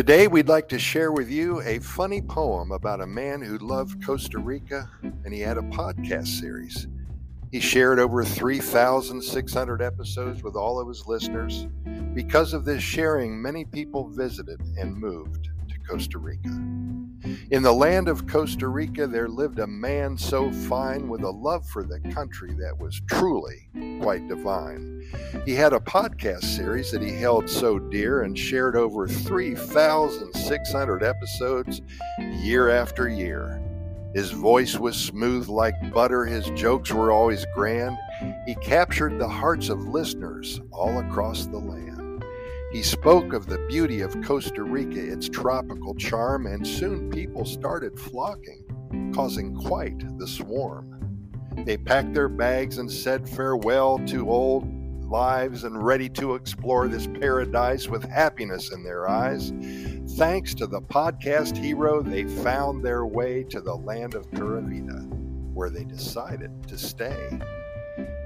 Today, we'd like to share with you a funny poem about a man who loved Costa Rica and he had a podcast series. He shared over 3,600 episodes with all of his listeners. Because of this sharing, many people visited and moved Costa Rica. In the land of Costa Rica, there lived a man so fine with a love for the country that was truly quite divine. He had a podcast series that he held so dear and shared over 3,600 episodes year after year. His voice was smooth like butter, his jokes were always grand. He captured the hearts of listeners all across the land. He spoke of the beauty of Costa Rica, its tropical charm, and soon people started flocking, causing quite the swarm. They packed their bags and said farewell to old lives and ready to explore this paradise with happiness in their eyes. Thanks to the podcast hero, they found their way to the land of Pura Vida, where they decided to stay.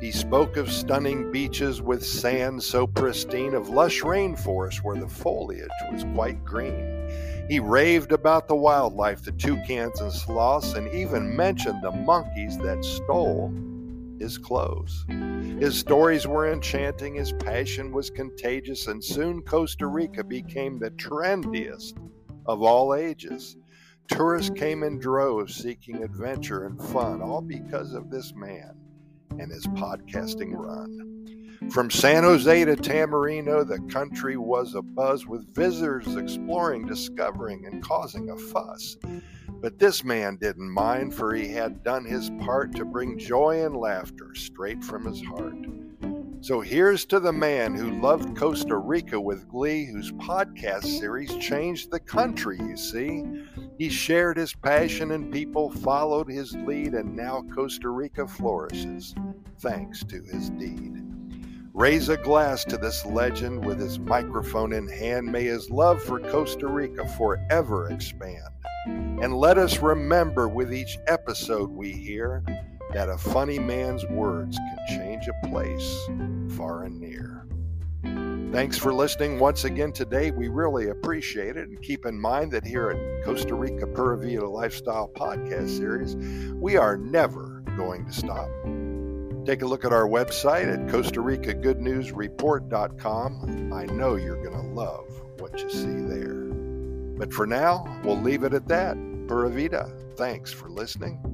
He spoke of stunning beaches with sand so pristine, of lush rainforests where the foliage was quite green. He raved about the wildlife, the toucans and sloths, and even mentioned the monkeys that stole his clothes. His stories were enchanting, his passion was contagious, and soon Costa Rica became the trendiest of all ages. Tourists came in droves seeking adventure and fun, all because of this man and his podcasting run. From San Jose to Tamarindo, the country was abuzz with visitors exploring, discovering, and causing a fuss. But this man didn't mind, for he had done his part to bring joy and laughter straight from his heart. So here's to the man who loved Costa Rica with glee, whose podcast series changed the country, you see. He shared his passion and people followed his lead, and now Costa Rica flourishes thanks to his deed. Raise a glass to this legend with his microphone in hand. May his love for Costa Rica forever expand. And let us remember with each episode we hear that a funny man's words can change a place far and near. Thanks for listening once again today. We really appreciate it. And keep in mind that here at Costa Rica Pura Vida Lifestyle Podcast Series, we are never going to stop. Take a look at our website at Costa Rica Good News Report.com. I know you're going to love what you see there. But for now, we'll leave it at that. Pura Vida. Thanks for listening.